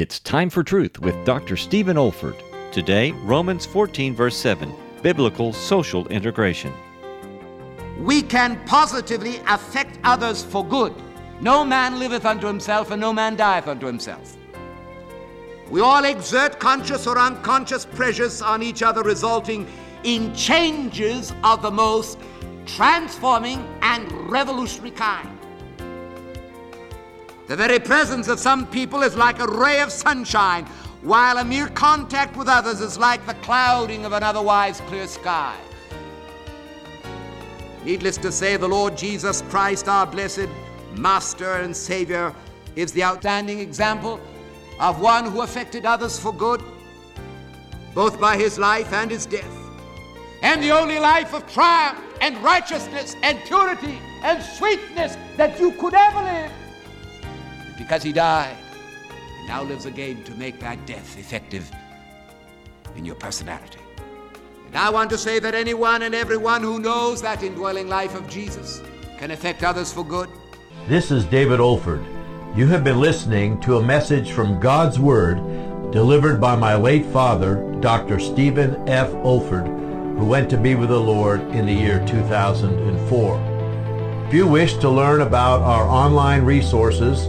It's time for truth with Dr. Stephen Olford. Today, Romans 14, verse 7, biblical social integration. We can positively affect others for good. No man liveth unto himself, and no man dieth unto himself. We all exert conscious or unconscious pressures on each other, resulting in changes of the most transforming and revolutionary kind. The very presence of some people is like a ray of sunshine, while a mere contact with others is like the clouding of an otherwise clear sky. Needless to say, the Lord Jesus Christ, our blessed Master and Savior, is the outstanding example of one who affected others for good, both by his life and his death, and the only life of triumph and righteousness and purity and sweetness that you could ever live because he died and now lives again to make that death effective in your personality. And I want to say that anyone and everyone who knows that indwelling life of Jesus can affect others for good. This is David Olford. You have been listening to a message from God's Word delivered by my late father, Dr. Stephen F. Olford, who went to be with the Lord in the year 2004. If you wish to learn about our online resources,